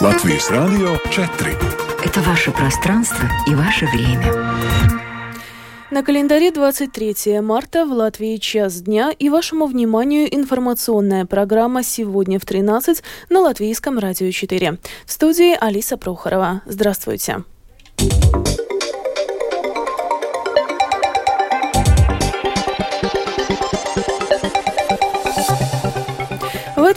Латвийс Радио 4. Это ваше пространство и ваше время. На календаре 23 марта в Латвии час дня и вашему вниманию информационная программа «Сегодня в 13» на Латвийском радио 4. В студии Алиса Прохорова. Здравствуйте. Здравствуйте.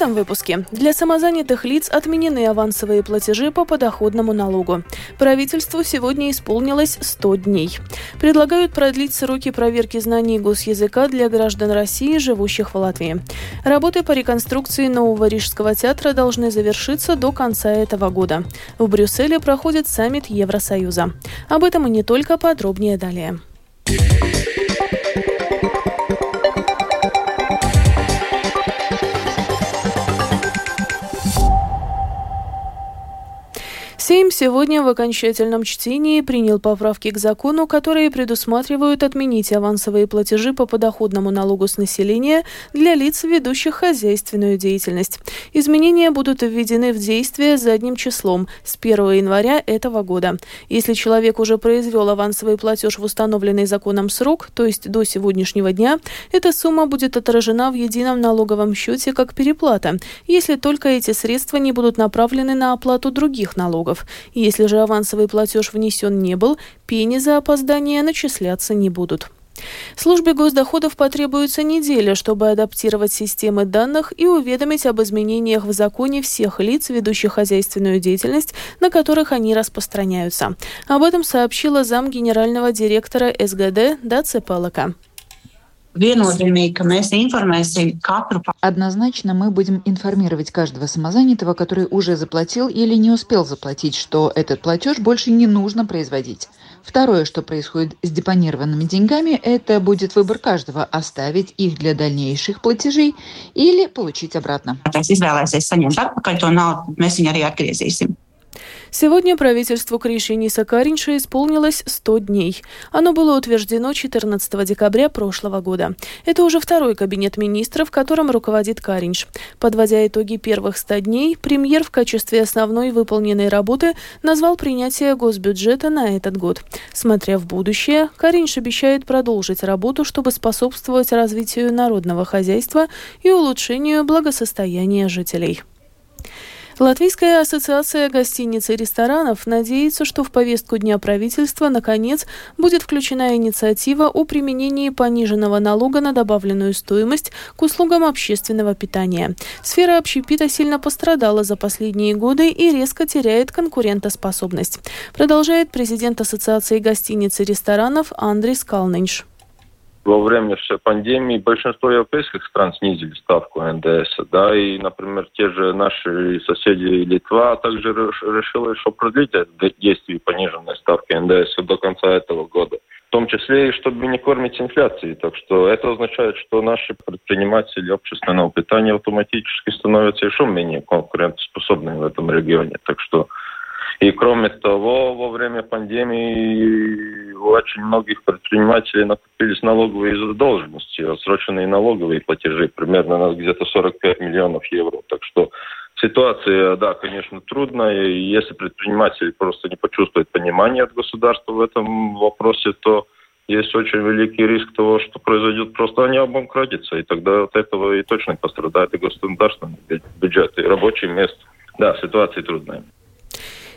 Этом выпуске для самозанятых лиц отменены авансовые платежи по подоходному налогу. Правительству сегодня исполнилось 100 дней. Предлагают продлить сроки проверки знаний госязыка для граждан России, живущих в Латвии. Работы по реконструкции нового Рижского театра должны завершиться до конца этого года. В Брюсселе проходит саммит Евросоюза. Об этом и не только подробнее далее. Сейм сегодня в окончательном чтении принял поправки к закону, которые предусматривают отменить авансовые платежи по подоходному налогу с населения для лиц, ведущих хозяйственную деятельность. Изменения будут введены в действие задним числом с 1 января этого года. Если человек уже произвел авансовый платеж в установленный законом срок, то есть до сегодняшнего дня, эта сумма будет отражена в едином налоговом счете как переплата, если только эти средства не будут направлены на оплату других налогов. Если же авансовый платеж внесен не был, пени за опоздание начисляться не будут. Службе госдоходов потребуется неделя, чтобы адаптировать системы данных и уведомить об изменениях в законе всех лиц, ведущих хозяйственную деятельность, на которых они распространяются. Об этом сообщила зам генерального директора СГД Даце Палака. Однозначно мы будем информировать каждого самозанятого, который уже заплатил или не успел заплатить, что этот платеж больше не нужно производить. Второе, что происходит с депонированными деньгами, это будет выбор каждого – оставить их для дальнейших платежей или получить обратно. Сегодня правительству Кришиниса Каринша исполнилось 100 дней. Оно было утверждено 14 декабря прошлого года. Это уже второй кабинет министров, которым руководит Каринш. Подводя итоги первых 100 дней, премьер в качестве основной выполненной работы назвал принятие госбюджета на этот год. Смотря в будущее, Каринш обещает продолжить работу, чтобы способствовать развитию народного хозяйства и улучшению благосостояния жителей. Латвийская ассоциация гостиниц и ресторанов надеется, что в повестку Дня правительства, наконец, будет включена инициатива о применении пониженного налога на добавленную стоимость к услугам общественного питания. Сфера общепита сильно пострадала за последние годы и резко теряет конкурентоспособность, продолжает президент Ассоциации гостиниц и ресторанов Андрей Скалнинш во время пандемии большинство европейских стран снизили ставку НДС, да, и, например, те же наши соседи Литва также решила еще продлить действие пониженной ставки НДС до конца этого года. В том числе и чтобы не кормить инфляцией. Так что это означает, что наши предприниматели общественного питания автоматически становятся еще менее конкурентоспособными в этом регионе. Так что и кроме того, во время пандемии у очень многих предпринимателей накопились налоговые задолженности, отсроченные налоговые платежи, примерно где-то 45 миллионов евро. Так что ситуация, да, конечно, трудная. И если предприниматель просто не почувствует понимания от государства в этом вопросе, то есть очень великий риск того, что произойдет, просто они обанкротятся, и тогда от этого и точно пострадает и государственный бюджет, и рабочие места. Да, ситуация трудная.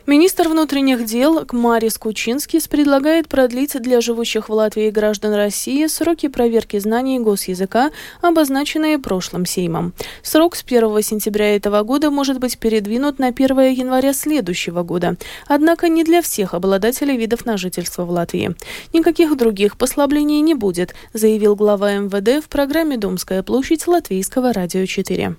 Министр внутренних дел Марис Кучинскис предлагает продлить для живущих в Латвии граждан России сроки проверки знаний госязыка, обозначенные прошлым Сеймом. Срок с 1 сентября этого года может быть передвинут на 1 января следующего года, однако не для всех обладателей видов на жительство в Латвии. Никаких других послаблений не будет, заявил глава МВД в программе «Домская площадь» Латвийского радио 4.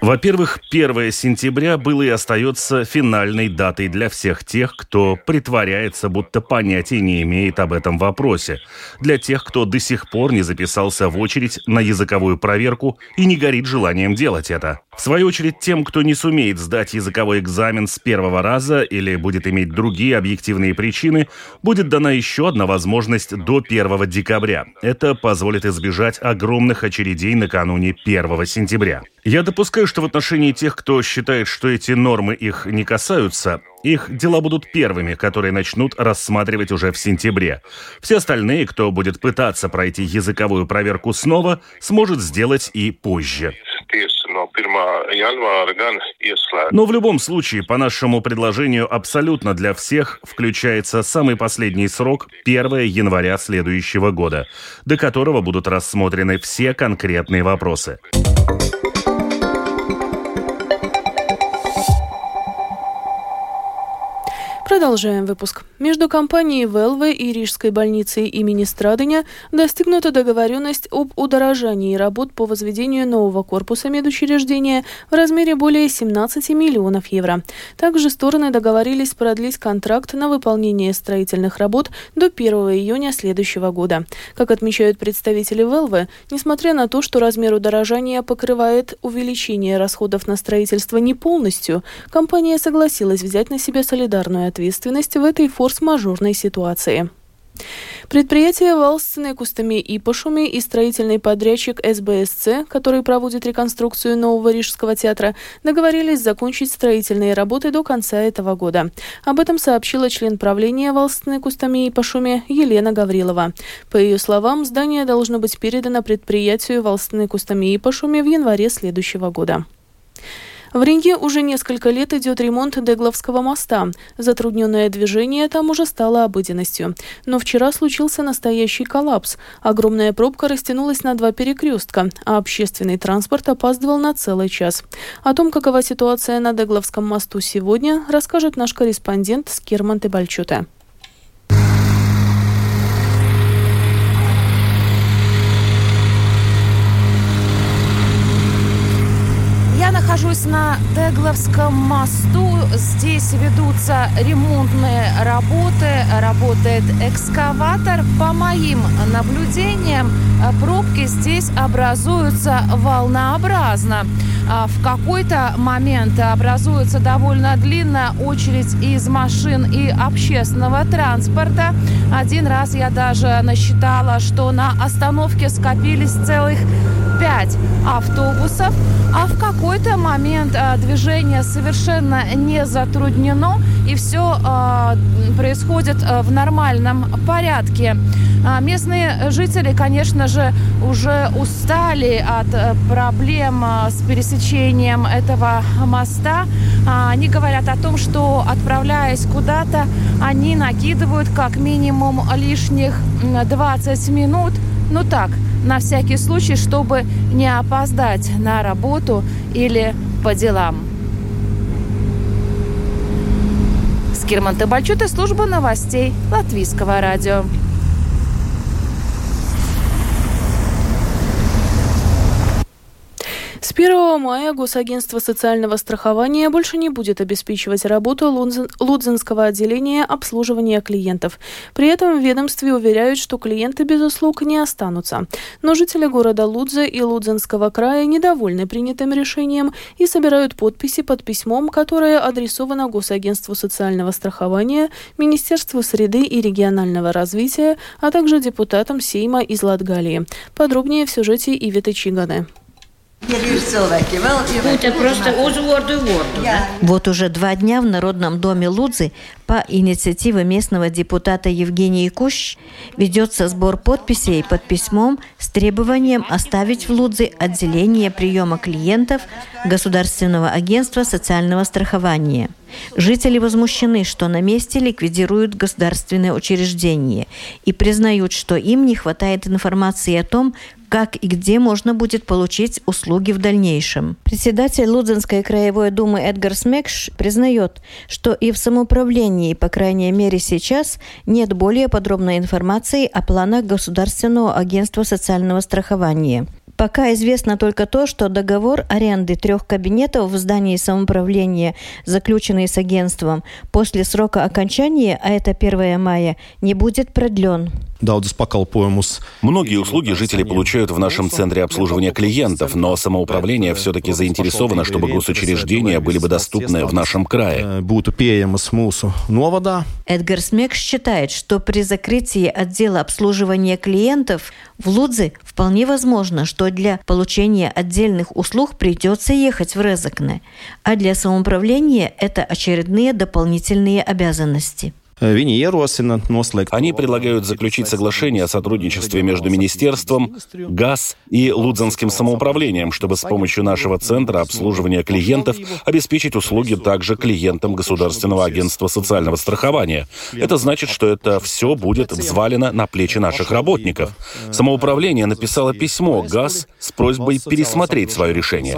Во-первых, 1 сентября было и остается финальной датой для всех тех, кто притворяется, будто понятия не имеет об этом вопросе. Для тех, кто до сих пор не записался в очередь на языковую проверку и не горит желанием делать это. В свою очередь, тем, кто не сумеет сдать языковой экзамен с первого раза или будет иметь другие объективные причины, будет дана еще одна возможность до 1 декабря. Это позволит избежать огромных очередей накануне 1 сентября. Я допускаю, что в отношении тех, кто считает, что эти нормы их не касаются, их дела будут первыми, которые начнут рассматривать уже в сентябре. Все остальные, кто будет пытаться пройти языковую проверку снова, сможет сделать и позже. Но в любом случае, по нашему предложению, абсолютно для всех включается самый последний срок 1 января следующего года, до которого будут рассмотрены все конкретные вопросы. Продолжаем выпуск. Между компанией Велве и Рижской больницей имени Страдыня достигнута договоренность об удорожании работ по возведению нового корпуса медучреждения в размере более 17 миллионов евро. Также стороны договорились продлить контракт на выполнение строительных работ до 1 июня следующего года. Как отмечают представители Велве, несмотря на то, что размер удорожания покрывает увеличение расходов на строительство не полностью, компания согласилась взять на себя солидарную ответственность в этой форс-мажорной ситуации. Предприятие Валсцены Кустами и Пашуми и строительный подрядчик СБСЦ, который проводит реконструкцию нового Рижского театра, договорились закончить строительные работы до конца этого года. Об этом сообщила член правления Валсцены Кустами и Пашуми Елена Гаврилова. По ее словам, здание должно быть передано предприятию Валсцены Кустами и Пашуми в январе следующего года. В Ринге уже несколько лет идет ремонт Дегловского моста. Затрудненное движение там уже стало обыденностью. Но вчера случился настоящий коллапс. Огромная пробка растянулась на два перекрестка, а общественный транспорт опаздывал на целый час. О том, какова ситуация на Дегловском мосту сегодня, расскажет наш корреспондент Скирман Тебальчута. Нахожусь на Дегловском мосту. Здесь ведутся ремонтные работы, работает экскаватор. По моим наблюдениям, пробки здесь образуются волнообразно. А в какой-то момент образуется довольно длинная очередь из машин и общественного транспорта. Один раз я даже насчитала, что на остановке скопились целых пять автобусов, а в какой-то момент а, движение совершенно не затруднено, и все а, происходит в нормальном порядке. Местные жители, конечно же, уже устали от проблем с пересечением этого моста. А, они говорят о том, что отправляясь куда-то, они накидывают как минимум лишних 20 минут. Ну так, на всякий случай, чтобы не опоздать на работу или по делам. Скирман Табальчут и служба новостей Латвийского радио. С 1 мая Госагентство социального страхования больше не будет обеспечивать работу Лудзенского отделения обслуживания клиентов. При этом в ведомстве уверяют, что клиенты без услуг не останутся. Но жители города Лудзе и Лудзенского края недовольны принятым решением и собирают подписи под письмом, которое адресовано Госагентству социального страхования, Министерству среды и регионального развития, а также депутатам Сейма из Латгалии. Подробнее в сюжете Ивиты Чиганы. Вот уже два дня в Народном доме Лудзы по инициативе местного депутата Евгении Кущ ведется сбор подписей под письмом с требованием оставить в Лудзе отделение приема клиентов Государственного агентства социального страхования. Жители возмущены, что на месте ликвидируют государственное учреждение и признают, что им не хватает информации о том, как и где можно будет получить услуги в дальнейшем. Председатель Лудзенской краевой думы Эдгар Смекш признает, что и в самоуправлении, по крайней мере сейчас, нет более подробной информации о планах Государственного агентства социального страхования. Пока известно только то, что договор аренды трех кабинетов в здании самоуправления, заключенный с агентством, после срока окончания, а это 1 мая, не будет продлен. Многие услуги жители получают в нашем центре обслуживания клиентов, но самоуправление все-таки заинтересовано, чтобы госучреждения были бы доступны в нашем крае. Эдгар Смек считает, что при закрытии отдела обслуживания клиентов в Лудзе вполне возможно, что для получения отдельных услуг придется ехать в Резакне, а для самоуправления это очередные дополнительные обязанности. Они предлагают заключить соглашение о сотрудничестве между Министерством, ГАЗ и Лудзанским самоуправлением, чтобы с помощью нашего центра обслуживания клиентов обеспечить услуги также клиентам Государственного агентства социального страхования. Это значит, что это все будет взвалено на плечи наших работников. Самоуправление написало письмо ГАЗ с просьбой пересмотреть свое решение.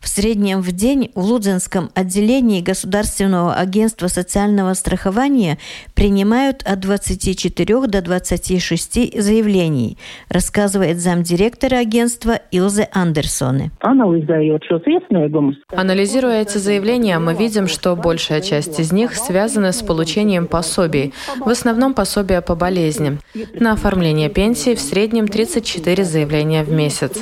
В среднем в день в Лудзенском отделении Государственного Государственного агентства социального страхования принимают от 24 до 26 заявлений, рассказывает замдиректора агентства Илзе Андерсоне. Анализируя эти заявления, мы видим, что большая часть из них связана с получением пособий, в основном пособия по болезни. На оформление пенсии в среднем 34 заявления в месяц.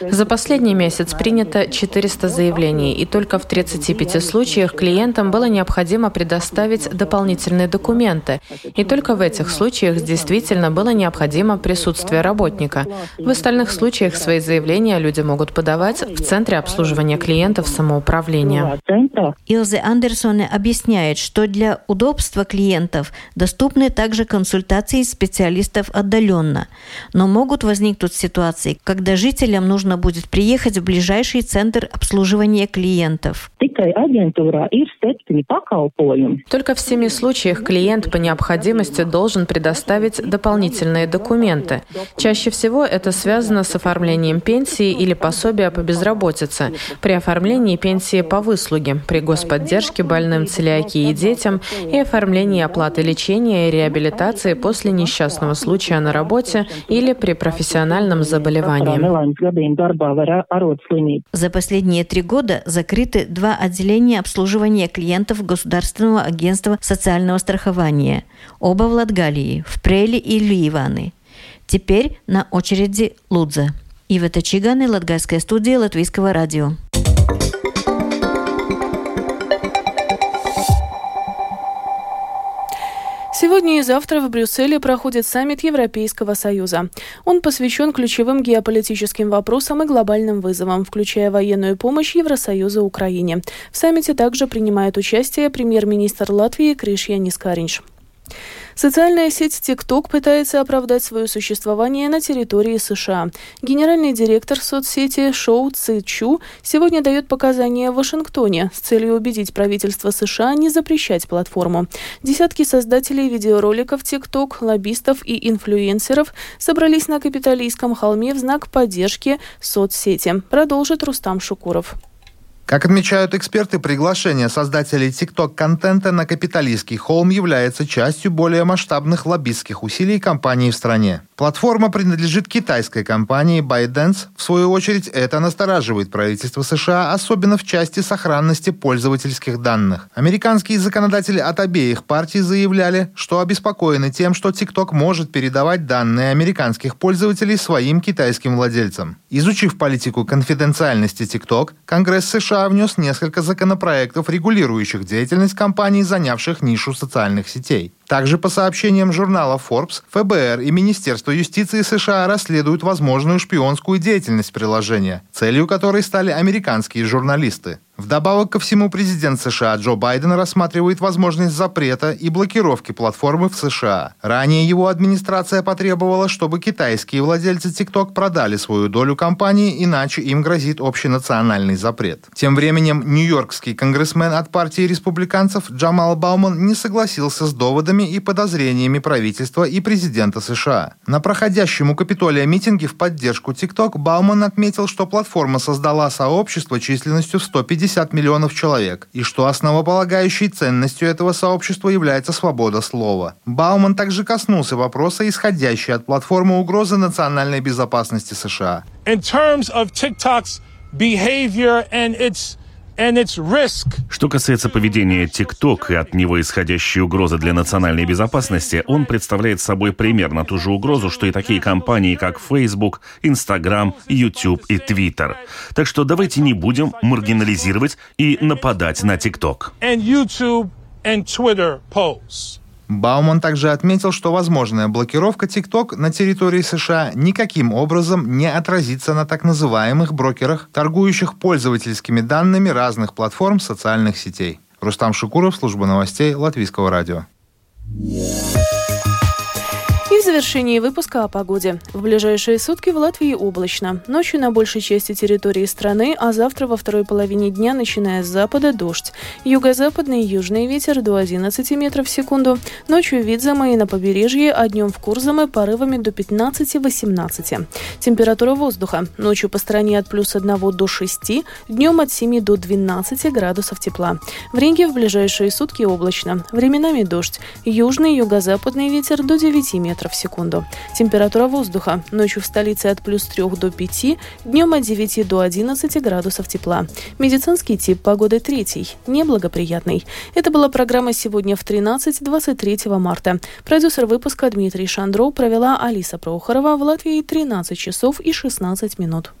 За последний месяц принято 400 заявлений, и только в 35 случаях клиентам было необходимо предоставить дополнительные документы, и только в этих случаях действительно было необходимо присутствие работника. В остальных случаях свои заявления люди могут подавать в Центре обслуживания клиентов самоуправления. Илзе Андерсон объясняет, что для удобства клиентов доступны также консультации специалистов отдаленно, но могут возникнуть ситуации, когда жителям нужно будет приехать в ближайший центр обслуживания клиентов. Только в семи случаях клиент по необходимости должен предоставить дополнительные документы. Чаще всего это связано с оформлением пенсии или пособия по безработице, при оформлении пенсии по выслуге, при господдержке больным целиакией детям и оформлении оплаты лечения и реабилитации после несчастного случая на работе или при профессиональном заболевании. За последние три года закрыты два отделения обслуживания клиентов Государственного агентства социального страхования, оба в Латгалии, в Преле и Ливаны. Теперь на очереди Лудза. Ива Чиганы, Латгальская студия Латвийского радио. Сегодня и завтра в Брюсселе проходит саммит Европейского Союза. Он посвящен ключевым геополитическим вопросам и глобальным вызовам, включая военную помощь Евросоюза Украине. В саммите также принимает участие премьер-министр Латвии Кришья Нискаринч. Социальная сеть TikTok пытается оправдать свое существование на территории США. Генеральный директор соцсети Шоу Ци Чу сегодня дает показания в Вашингтоне с целью убедить правительство США не запрещать платформу. Десятки создателей видеороликов TikTok, лоббистов и инфлюенсеров собрались на Капитолийском холме в знак поддержки соцсети. Продолжит Рустам Шукуров. Как отмечают эксперты, приглашение создателей TikTok-контента на капиталистский холм является частью более масштабных лоббистских усилий компании в стране. Платформа принадлежит китайской компании ByteDance. В свою очередь, это настораживает правительство США, особенно в части сохранности пользовательских данных. Американские законодатели от обеих партий заявляли, что обеспокоены тем, что TikTok может передавать данные американских пользователей своим китайским владельцам. Изучив политику конфиденциальности TikTok, Конгресс США США внес несколько законопроектов, регулирующих деятельность компаний, занявших нишу социальных сетей. Также по сообщениям журнала Forbes, ФБР и Министерство юстиции США расследуют возможную шпионскую деятельность приложения, целью которой стали американские журналисты. Вдобавок ко всему, президент США Джо Байден рассматривает возможность запрета и блокировки платформы в США. Ранее его администрация потребовала, чтобы китайские владельцы TikTok продали свою долю компании, иначе им грозит общенациональный запрет. Тем временем, нью-йоркский конгрессмен от партии республиканцев Джамал Бауман не согласился с доводами и подозрениями правительства и президента США. На проходящем у Капитолия митинге в поддержку TikTok Бауман отметил, что платформа создала сообщество численностью в 150 50 миллионов человек, и что основополагающей ценностью этого сообщества является свобода слова. Бауман также коснулся вопроса, исходящей от платформы угрозы национальной безопасности США. In terms of TikTok's behavior and its Что касается поведения TikTok и от него исходящей угрозы для национальной безопасности, он представляет собой примерно ту же угрозу, что и такие компании, как Facebook, Instagram, YouTube и Twitter. Так что давайте не будем маргинализировать и нападать на TikTok. Бауман также отметил, что возможная блокировка TikTok на территории США никаким образом не отразится на так называемых брокерах, торгующих пользовательскими данными разных платформ социальных сетей. Рустам Шукуров, служба новостей Латвийского радио. В завершении выпуска о погоде. В ближайшие сутки в Латвии облачно. Ночью на большей части территории страны, а завтра во второй половине дня, начиная с запада, дождь. Юго-западный и южный ветер до 11 метров в секунду. Ночью Видзама и на побережье, а днем в Курзаме порывами до 15-18. Температура воздуха. Ночью по стране от плюс 1 до 6, днем от 7 до 12 градусов тепла. В Риге в ближайшие сутки облачно. Временами дождь. Южный юго-западный ветер до 9 метров секунду. Температура воздуха. Ночью в столице от плюс 3 до 5, днем от 9 до 11 градусов тепла. Медицинский тип погоды третий, неблагоприятный. Это была программа «Сегодня в 13-23 марта». Продюсер выпуска Дмитрий Шандров провела Алиса Прохорова в Латвии 13 часов и 16 минут.